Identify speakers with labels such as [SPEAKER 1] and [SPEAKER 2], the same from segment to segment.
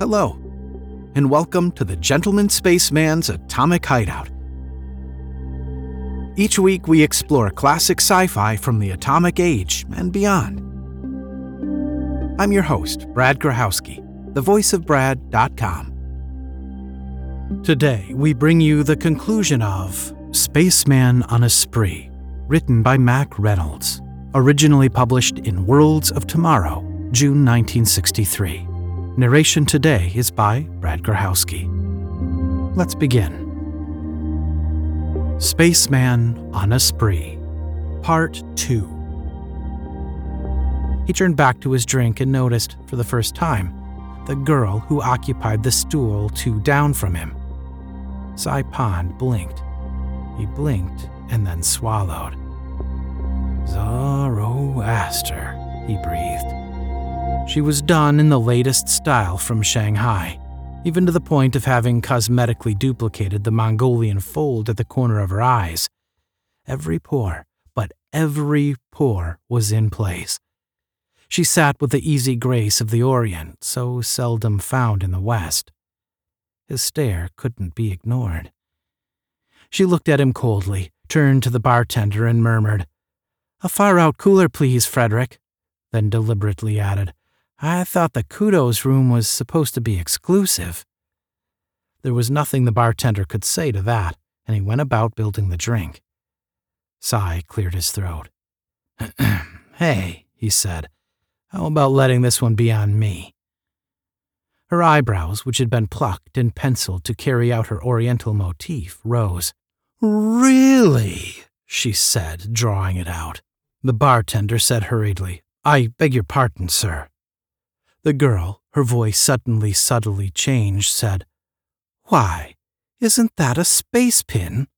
[SPEAKER 1] Hello, and welcome to the Gentleman Spaceman's Atomic Hideout. Each week, we explore classic sci fi from the atomic age and beyond. I'm your host, Brad Grochowski, the voice of Brad.com. Today, we bring you the conclusion of Spaceman on a Spree, written by Mack Reynolds, originally published in Worlds of Tomorrow, June 1963. Narration today is by Brad Grochowski. Let's begin. Spaceman on a Spree, Part 2. He turned back to his drink and noticed, for the first time, the girl who occupied the stool two down from him. Cy Pond blinked. He blinked and then swallowed. Zoroaster, he breathed. She was done in the latest style from Shanghai, even to the point of having cosmetically duplicated the Mongolian fold at the corner of her eyes. Every pore, but every pore was in place. She sat with the easy grace of the Orient, so seldom found in the West. His stare couldn't be ignored. She looked at him coldly, turned to the bartender, and murmured, A far out cooler, please, Frederick, then deliberately added, I thought the kudos room was supposed to be exclusive. There was nothing the bartender could say to that, and he went about building the drink. Cy cleared his throat. hey, he said, how about letting this one be on me? Her eyebrows, which had been plucked and penciled to carry out her oriental motif, rose. Really? she said, drawing it out. The bartender said hurriedly, I beg your pardon, sir. The girl, her voice suddenly subtly changed, said, Why, isn't that a space pin?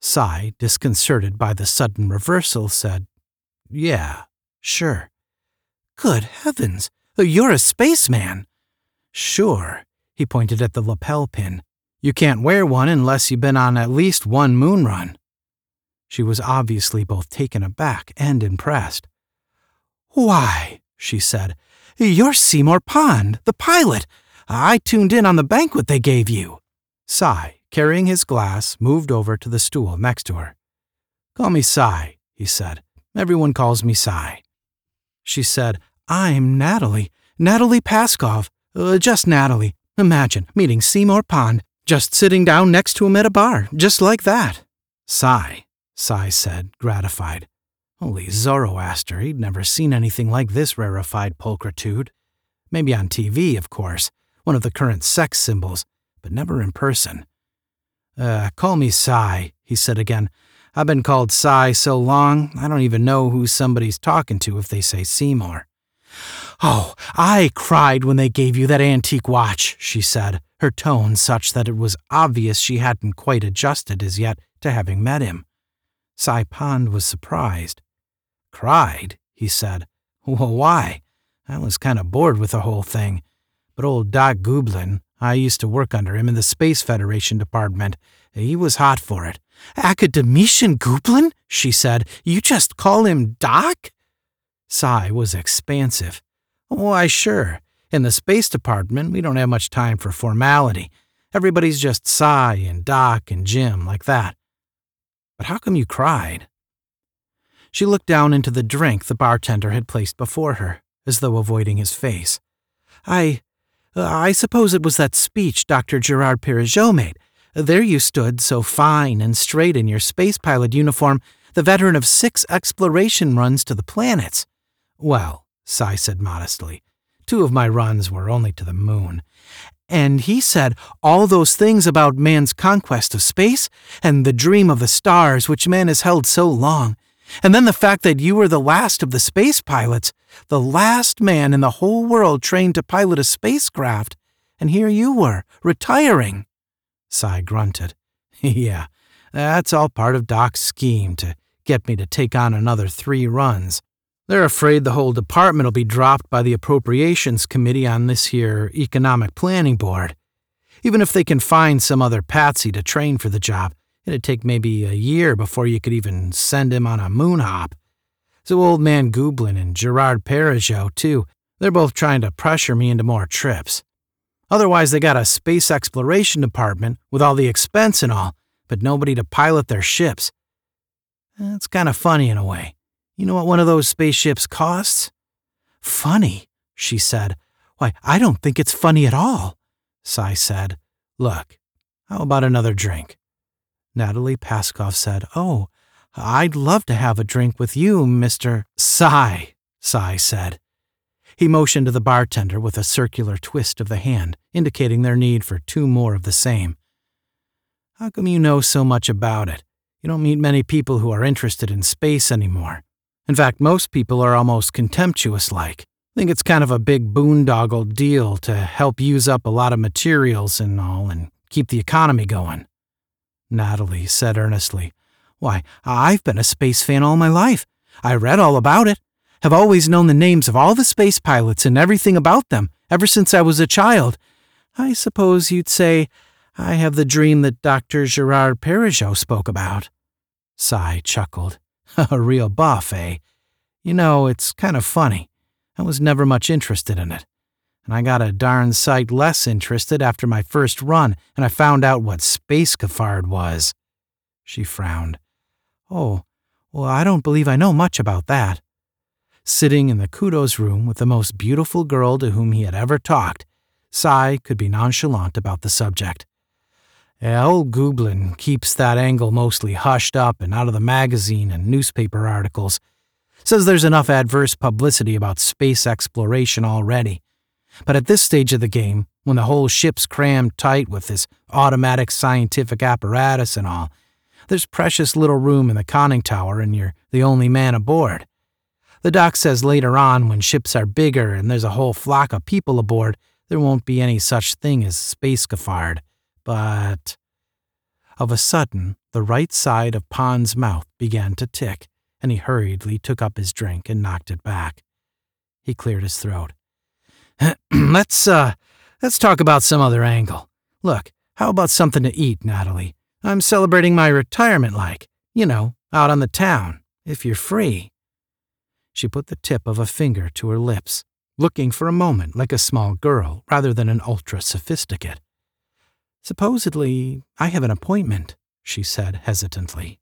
[SPEAKER 1] Cy, disconcerted by the sudden reversal, said, Yeah, sure. Good heavens, uh, you're a spaceman. Sure, he pointed at the lapel pin. You can't wear one unless you've been on at least one moon run. She was obviously both taken aback and impressed. Why, she said, you're Seymour Pond, the pilot. I tuned in on the banquet they gave you. Cy, carrying his glass, moved over to the stool next to her. Call me Cy, he said. Everyone calls me Cy. She said, I'm Natalie. Natalie Paskov. Uh, just Natalie. Imagine meeting Seymour Pond, just sitting down next to him at a bar, just like that. Cy, Cy said, gratified. Holy Zoroaster, he'd never seen anything like this rarefied pulchritude. Maybe on TV, of course, one of the current sex symbols, but never in person. Uh, call me Cy, he said again. I've been called Cy so long, I don't even know who somebody's talking to if they say Seymour. Oh, I cried when they gave you that antique watch, she said, her tone such that it was obvious she hadn't quite adjusted as yet to having met him. Cy Pond was surprised. Cried, he said. Well, why? I was kind of bored with the whole thing. But old Doc Gubelin, I used to work under him in the Space Federation department. He was hot for it. Academician Gubelin? she said. You just call him Doc? Cy was expansive. Why, sure. In the Space Department, we don't have much time for formality. Everybody's just Cy and Doc and Jim, like that. But how come you cried? She looked down into the drink the bartender had placed before her, as though avoiding his face. I. Uh, I suppose it was that speech Dr. Girard-Perregaux made. There you stood, so fine and straight in your space pilot uniform, the veteran of six exploration runs to the planets. Well, Cy said modestly, two of my runs were only to the moon. And he said all those things about man's conquest of space and the dream of the stars which man has held so long. And then the fact that you were the last of the space pilots, the last man in the whole world trained to pilot a spacecraft, and here you were, retiring. Cy grunted. yeah, that's all part of Doc's scheme to get me to take on another three runs. They're afraid the whole department will be dropped by the Appropriations Committee on this here Economic Planning Board. Even if they can find some other patsy to train for the job, It'd take maybe a year before you could even send him on a moon hop. So old man Gubelin and Girard-Perregaux, too, they're both trying to pressure me into more trips. Otherwise, they got a space exploration department with all the expense and all, but nobody to pilot their ships. It's kind of funny in a way. You know what one of those spaceships costs? Funny, she said. Why, I don't think it's funny at all. Cy said, Look, how about another drink? Natalie Paskov said, Oh, I'd love to have a drink with you, Mr. Cy, Cy said. He motioned to the bartender with a circular twist of the hand, indicating their need for two more of the same. How come you know so much about it? You don't meet many people who are interested in space anymore. In fact, most people are almost contemptuous like. Think it's kind of a big boondoggle deal to help use up a lot of materials and all and keep the economy going. Natalie said earnestly, Why, I've been a space fan all my life. I read all about it have always known the names of all the space pilots and everything about them ever since I was a child. I suppose you'd say I have the dream that Dr. Girard-Perregaux spoke about. Cy chuckled. A real buff, eh? You know, it's kind of funny. I was never much interested in it. And I got a darn sight less interested after my first run and I found out what space cafard was. She frowned. Oh, well, I don't believe I know much about that. Sitting in the kudos room with the most beautiful girl to whom he had ever talked, Cy could be nonchalant about the subject. Yeah, old Gubelin keeps that angle mostly hushed up and out of the magazine and newspaper articles. Says there's enough adverse publicity about space exploration already. But at this stage of the game, when the whole ship's crammed tight with this automatic scientific apparatus and all, there's precious little room in the conning tower and you're the only man aboard. The doc says later on, when ships are bigger and there's a whole flock of people aboard, there won't be any such thing as space cafard. But. Of a sudden, the right side of Pond's mouth began to tick, and he hurriedly took up his drink and knocked it back. He cleared his throat. let's, uh, let's talk about some other angle. Look, how about something to eat, Natalie? I'm celebrating my retirement like, you know, out on the town, if you're free. She put the tip of a finger to her lips, looking for a moment like a small girl rather than an ultra sophisticate. Supposedly, I have an appointment, she said hesitantly.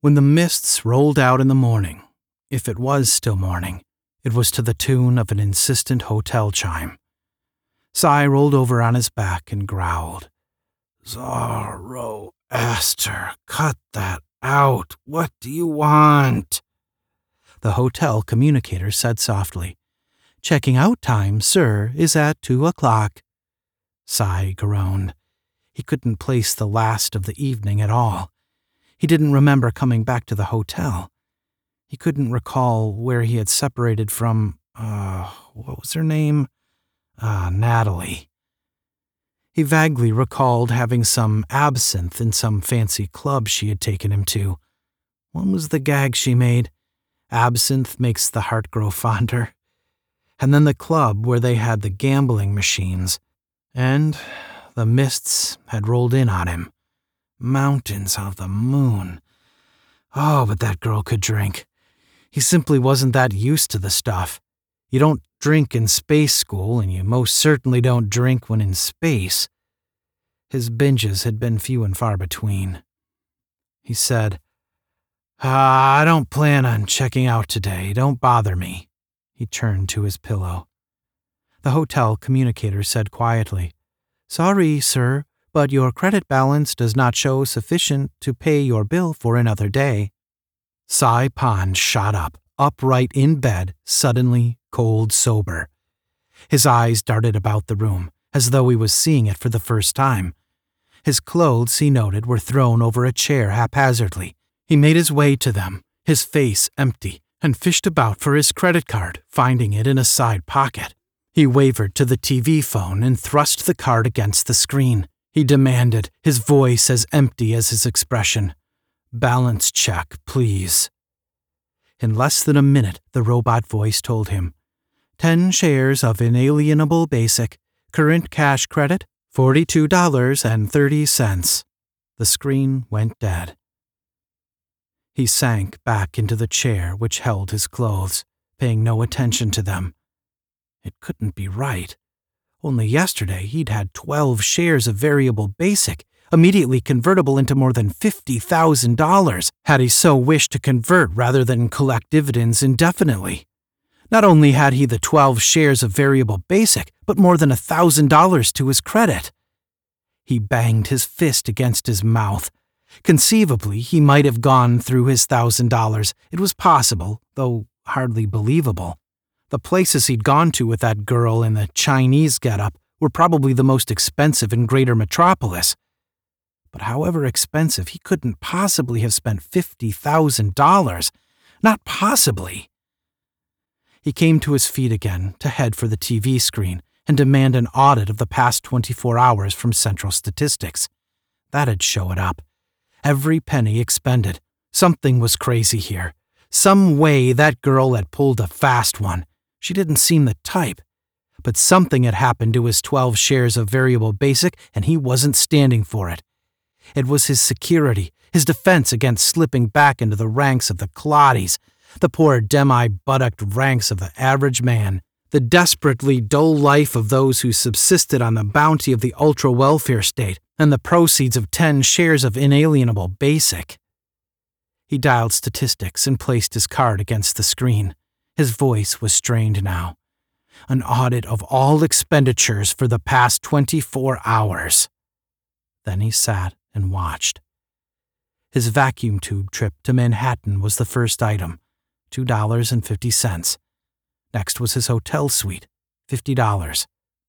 [SPEAKER 1] When the mists rolled out in the morning, if it was still morning, it was to the tune of an insistent hotel chime. Cy rolled over on his back and growled, Zoroaster, cut that out. What do you want? The hotel communicator said softly. Checking out time, sir, is at two o'clock. Cy groaned. He couldn't place the last of the evening at all. He didn't remember coming back to the hotel. He couldn't recall where he had separated from, uh, what was her name? Ah, uh, Natalie. He vaguely recalled having some absinthe in some fancy club she had taken him to. What was the gag she made? Absinthe makes the heart grow fonder. And then the club where they had the gambling machines. And the mists had rolled in on him. Mountains of the moon. Oh, but that girl could drink. He simply wasn't that used to the stuff. You don't drink in space school, and you most certainly don't drink when in space. His binges had been few and far between. He said, ah, I don't plan on checking out today. Don't bother me. He turned to his pillow. The hotel communicator said quietly, Sorry, sir, but your credit balance does not show sufficient to pay your bill for another day. Cy Pond shot up upright in bed, suddenly cold sober. His eyes darted about the room, as though he was seeing it for the first time. His clothes, he noted, were thrown over a chair haphazardly. He made his way to them, his face empty, and fished about for his credit card, finding it in a side pocket. He wavered to the TV phone and thrust the card against the screen. He demanded, his voice as empty as his expression. Balance check, please. In less than a minute, the robot voice told him 10 shares of inalienable basic, current cash credit, $42.30. The screen went dead. He sank back into the chair which held his clothes, paying no attention to them. It couldn't be right. Only yesterday he'd had 12 shares of variable basic, immediately convertible into more than $50,000, had he so wished to convert rather than collect dividends indefinitely. Not only had he the 12 shares of variable basic, but more than $1,000 to his credit. He banged his fist against his mouth. Conceivably, he might have gone through his $1,000. It was possible, though hardly believable. The places he'd gone to with that girl in the Chinese getup were probably the most expensive in Greater Metropolis. But however expensive, he couldn't possibly have spent $50,000. Not possibly. He came to his feet again to head for the TV screen and demand an audit of the past 24 hours from Central Statistics. That'd show it up. Every penny expended. Something was crazy here. Some way that girl had pulled a fast one. She didn't seem the type. But something had happened to his 12 shares of variable basic, and he wasn't standing for it. It was his security, his defense against slipping back into the ranks of the cloddies, the poor demi buttocked ranks of the average man, the desperately dull life of those who subsisted on the bounty of the ultra welfare state and the proceeds of 10 shares of inalienable basic. He dialed statistics and placed his card against the screen. His voice was strained now. An audit of all expenditures for the past 24 hours. Then he sat and watched. His vacuum tube trip to Manhattan was the first item, $2.50. Next was his hotel suite, $50.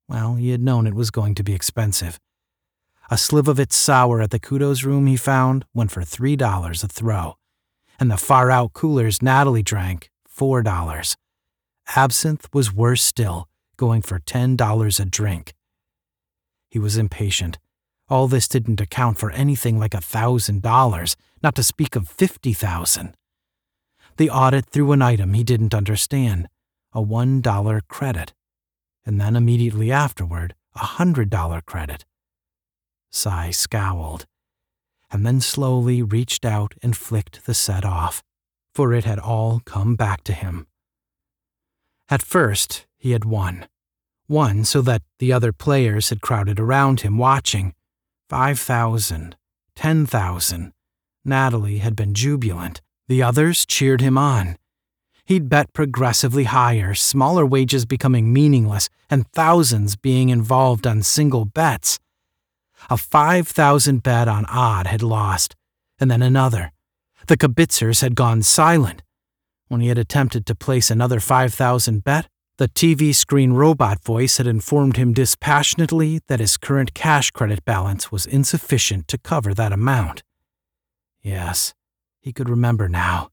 [SPEAKER 1] Well, he had known it was going to be expensive. A Slivovitz sour at the Kudos room he found went for $3 a throw, and the far out coolers Natalie drank, $4. Absinthe was worse still, going for $10 a drink. He was impatient. All this didn't account for anything like a $1,000, not to speak of 50000 the audit threw an item he didn't understand a $1 credit, and then immediately afterward, a $100 credit. Cy scowled, and then slowly reached out and flicked the set off, for it had all come back to him. At first, he had won. Won so that the other players had crowded around him watching. Five thousand, ten thousand. Natalie had been jubilant. The others cheered him on. He'd bet progressively higher, smaller wages becoming meaningless, and thousands being involved on single bets. A 5,000 bet on odd had lost, and then another. The kibitzers had gone silent. When he had attempted to place another 5,000 bet, the TV screen robot voice had informed him dispassionately that his current cash credit balance was insufficient to cover that amount. Yes, he could remember now.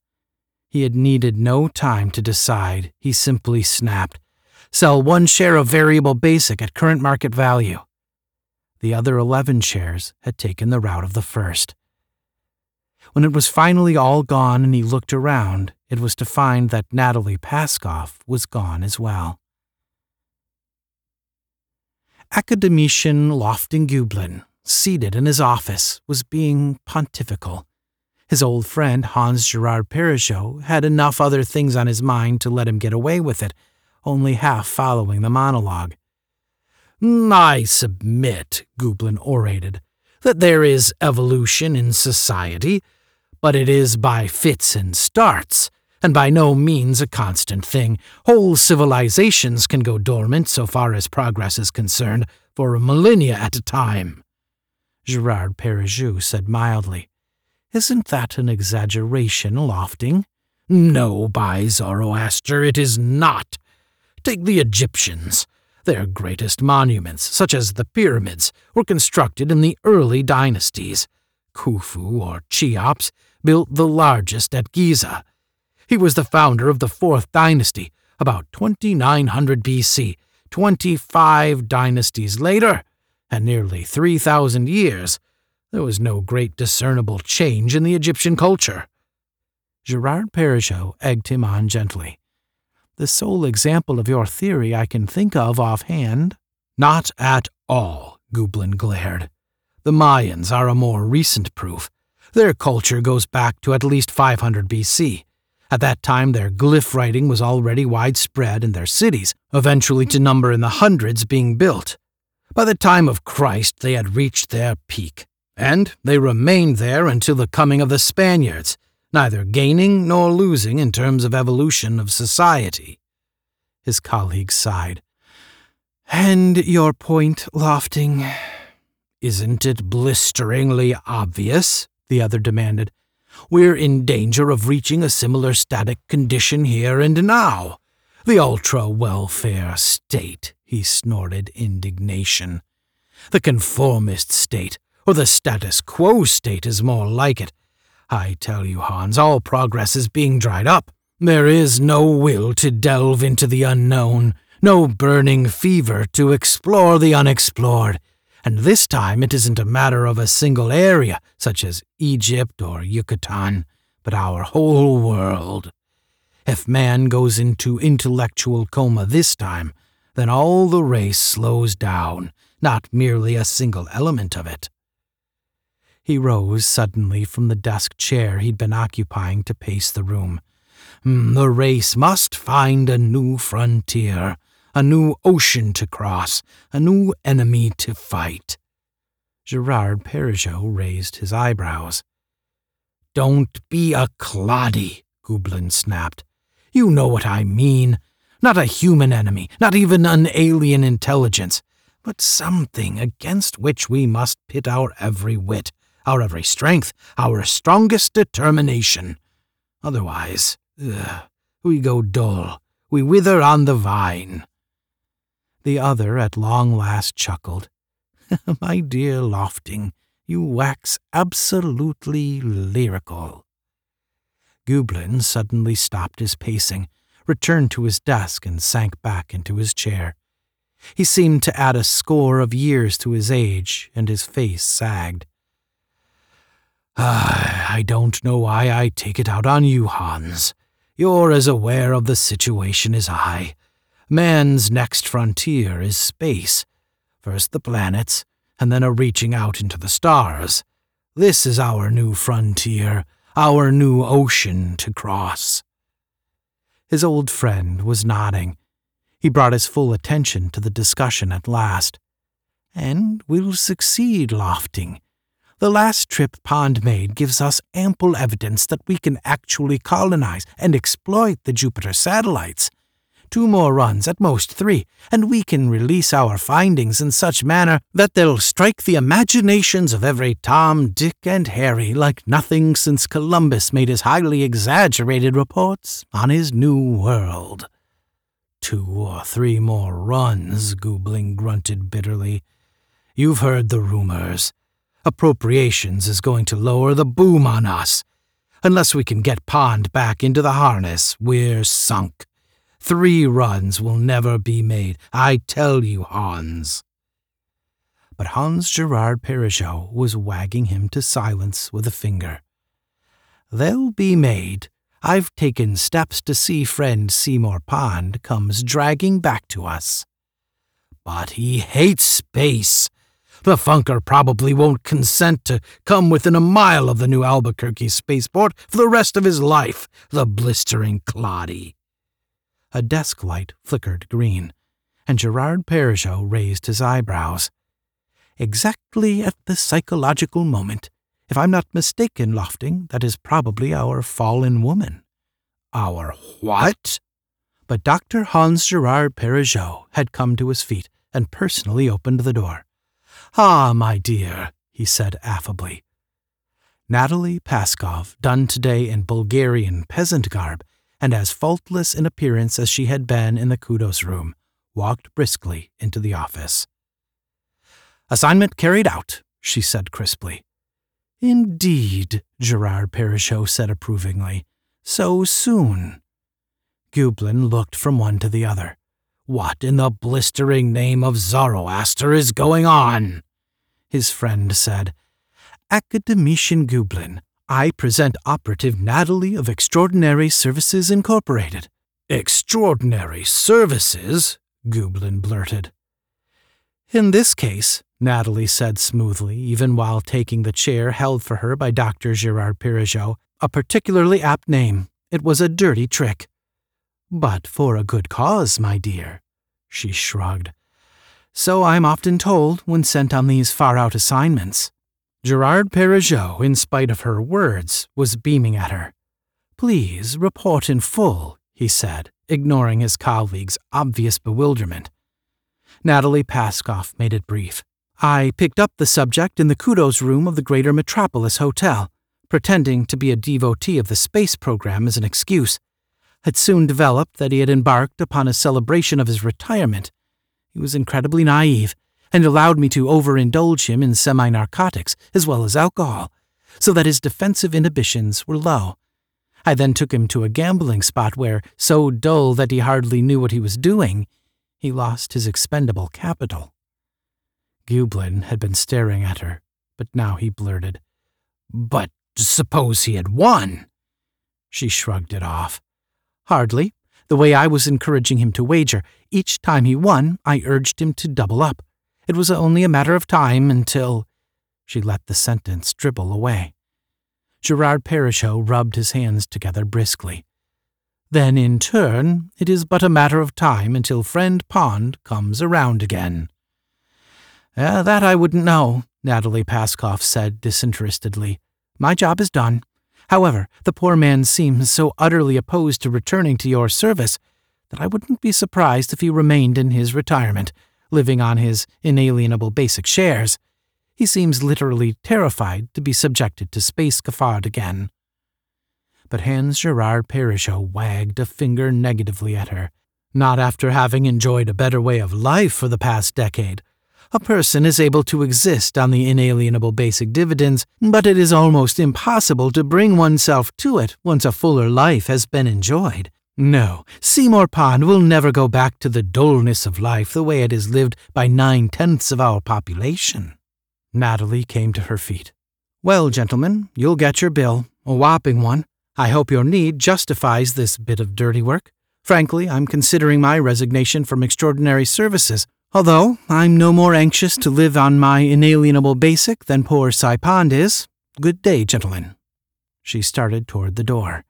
[SPEAKER 1] He had needed no time to decide. He simply snapped, Sell one share of variable basic at current market value. The other 11 shares had taken the route of the first. When it was finally all gone and he looked around, it was to find that Natalie Paskov was gone as well. Academician Lofting seated in his office, was being pontifical. His old friend Hans Girard-Perregaux had enough other things on his mind to let him get away with it, only half following the monologue.
[SPEAKER 2] I submit, Gubelin orated, that there is evolution in society, but it is by fits and starts, and by no means a constant thing. Whole civilizations can go dormant so far as progress is concerned for a millennia at a time.
[SPEAKER 1] Girard-Perregaux said mildly. Isn't that an exaggeration, Lofting?
[SPEAKER 2] No, by Zoroaster, it is not. Take the Egyptians. Their greatest monuments, such as the pyramids, were constructed in the early dynasties. Khufu, or Cheops, built the largest at Giza. He was the founder of the Fourth Dynasty, about 2900 BC, 25 dynasties later, and nearly 3,000 years there was no great discernible change in the Egyptian culture.
[SPEAKER 1] Girard-Perregaux egged him on gently. The sole example of your theory I can think of offhand.
[SPEAKER 2] Not at all, Gubelin glared. The Mayans are a more recent proof. Their culture goes back to at least 500 BC,
[SPEAKER 1] At that time, their glyph writing was already widespread in their cities, eventually to number in the hundreds being built. By the time of Christ, they had reached their peak, and they remained there until the coming of the Spaniards, neither gaining nor losing in terms of evolution of society. His colleague sighed. And your point, Lofting? Isn't it blisteringly obvious? the other demanded. We're in danger of reaching a similar static condition here and now. The ultra welfare state, he snorted indignation. The conformist state, or the status quo state, is more like it. I tell you, Hans, all progress is being dried up. There is no will to delve into the unknown, no burning fever to explore the unexplored. And this time it isn't a matter of a single area, such as Egypt or Yucatan, but our whole world. If man goes into intellectual coma this time, then all the race slows down, not merely a single element of it. He rose suddenly from the desk chair he'd been occupying to pace the room. Hmm, the race must find a new frontier, a new ocean to cross, a new enemy to fight. Girard-Perregaux raised his eyebrows. Don't be a cloddy, Gubelin snapped. You know what I mean. Not a human enemy, not even an alien intelligence, but something against which we must pit our every wit, our every strength, our strongest determination. Otherwise, ugh, we go dull, we wither on the vine. The other at long last chuckled. My dear Lofting, you wax absolutely lyrical. Gubelin suddenly stopped his pacing, returned to his desk, and sank back into his chair. He seemed to add a score of years to his age, and his face sagged. Ah, I don't know why I take it out on you, Hans. You're as aware of the situation as I. Man's next frontier is space. First the planets, and then a reaching out into the stars. This is our new frontier, our new ocean to cross. His old friend was nodding. He brought his full attention to the discussion at last. And we'll succeed, Lofting. The last trip Pond made gives us ample evidence that we can actually colonize and exploit the Jupiter satellites two more runs, at most three, and we can release our findings in such manner that they'll strike the imaginations of every Tom, Dick, and Harry like nothing since Columbus made his highly exaggerated reports on his new world. Two or three more runs, Gubelin grunted bitterly. You've heard the rumors. Appropriations is going to lower the boom on us. Unless we can get Pond back into the harness, we're sunk. Three runs will never be made, I tell you, Hans. But Hans Girard-Perregaux was wagging him to silence with a finger. They'll be made. I've taken steps to see friend Seymour Pond comes dragging back to us. But he hates space. The Funker probably won't consent to come within a mile of the new Albuquerque spaceport for the rest of his life, the blistering cloddy. A desk light flickered green, and Girard-Perregaux raised his eyebrows. Exactly at the psychological moment. If I'm not mistaken, Lofting, that is probably our fallen woman. Our what? But Dr. Hans Girard-Perregaux had come to his feet and personally opened the door. Ah, my dear, he said affably. Natalie Paskov, done today in Bulgarian peasant garb, and as faultless in appearance as she had been in the kudos room, walked briskly into the office. Assignment carried out, she said crisply. Indeed, Girard-Perregaux said approvingly. So soon. Gubelin looked from one to the other. What in the blistering name of Zoroaster is going on? His friend said, Academician Gubelin, I present Operative Natalie of Extraordinary Services Incorporated. Extraordinary Services? Gubelin blurted. In this case, Natalie said smoothly, even while taking the chair held for her by Dr. Girard-Perregaux, a particularly apt name. it was a dirty trick. But for a good cause, my dear, she shrugged. So I'm often told when sent on these far out assignments. Girard-Perregaux, in spite of her words, was beaming at her. Please report in full, he said, ignoring his colleague's obvious bewilderment. Natalie Paskov made it brief. I picked up the subject in the kudos room of the Greater Metropolis Hotel, pretending to be a devotee of the space program as an excuse. It soon developed that he had embarked upon a celebration of his retirement. He was incredibly naive and allowed me to overindulge him in semi narcotics as well as alcohol, so that his defensive inhibitions were low. I then took him to a gambling spot where, so dull that he hardly knew what he was doing, he lost his expendable capital. Gubelin had been staring at her, but now he blurted, But suppose he had won? She shrugged it off. Hardly. The way I was encouraging him to wager, each time he won, I urged him to double up. It was only a matter of time until. She let the sentence dribble away. Girard-Perregaux rubbed his hands together briskly. Then, in turn, it is but a matter of time until Friend Pond comes around again. Uh, that I wouldn't know, Natalie Paskov said disinterestedly. My job is done. However, the poor man seems so utterly opposed to returning to your service that I wouldn't be surprised if he remained in his retirement, living on his inalienable basic shares. He seems literally terrified to be subjected to space cafard again. But Hans Girard-Perregaux wagged a finger negatively at her. Not after having enjoyed a better way of life for the past decade a person is able to exist on the inalienable basic dividends, but it is almost impossible to bring oneself to it once a fuller life has been enjoyed. No, Seymour Pond will never go back to the dullness of life the way it is lived by nine tenths of our population. Natalie came to her feet. Well, gentlemen, you'll get your bill, a whopping one. I hope your need justifies this bit of dirty work. Frankly, I'm considering my resignation from extraordinary services Although I'm no more anxious to live on my inalienable basic than poor Cy Pond is. Good day, gentlemen. She started toward the door.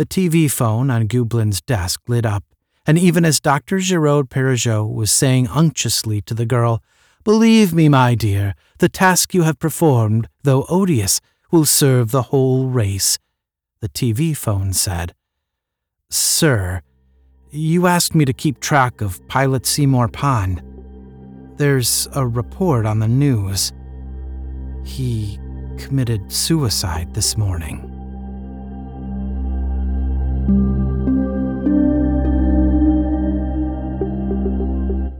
[SPEAKER 1] The TV phone on Gubelin's desk lit up, and even as Dr. Girard-Perregaux was saying unctuously to the girl, Believe me, my dear, the task you have performed, though odious, will serve the whole race, the TV phone said. Sir, you asked me to keep track of Pilot Seymour Pond. There's a report on the news. He committed suicide this morning.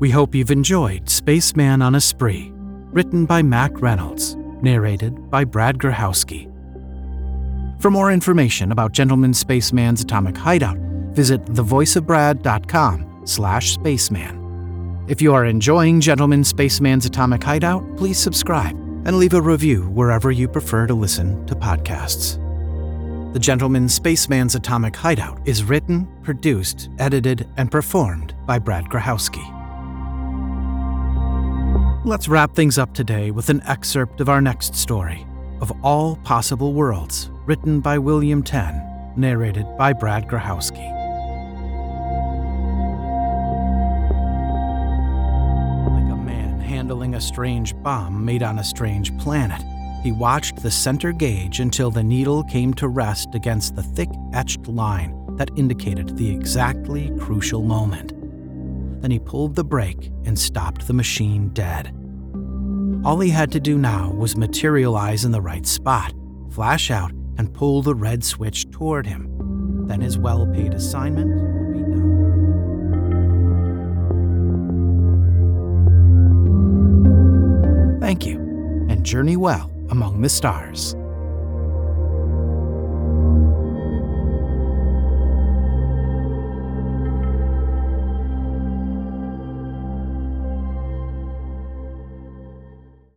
[SPEAKER 1] We hope you've enjoyed Spaceman on a Spree, written by Mack Reynolds, narrated by Brad Grochowski. For more information about Gentleman Spaceman's Atomic Hideout, visit thevoiceofbrad.com slash spaceman. If you are enjoying Gentleman Spaceman's Atomic Hideout, please subscribe and leave a review wherever you prefer to listen to podcasts. The Gentleman Spaceman's Atomic Hideout is written, produced, edited, and performed by Brad Grochowski. Let's wrap things up today with an excerpt of our next story, Of All Possible Worlds, written by William Tenn, narrated by Brad Grochowski. handling a strange bomb made on a strange planet. He watched the center gauge until the needle came to rest against the thick etched line that indicated the exactly crucial moment. Then he pulled the brake and stopped the machine dead. All he had to do now was materialize in the right spot, flash out, and pull the red switch toward him. Then his well paid assignment would be done. Thank you, and journey well among the stars.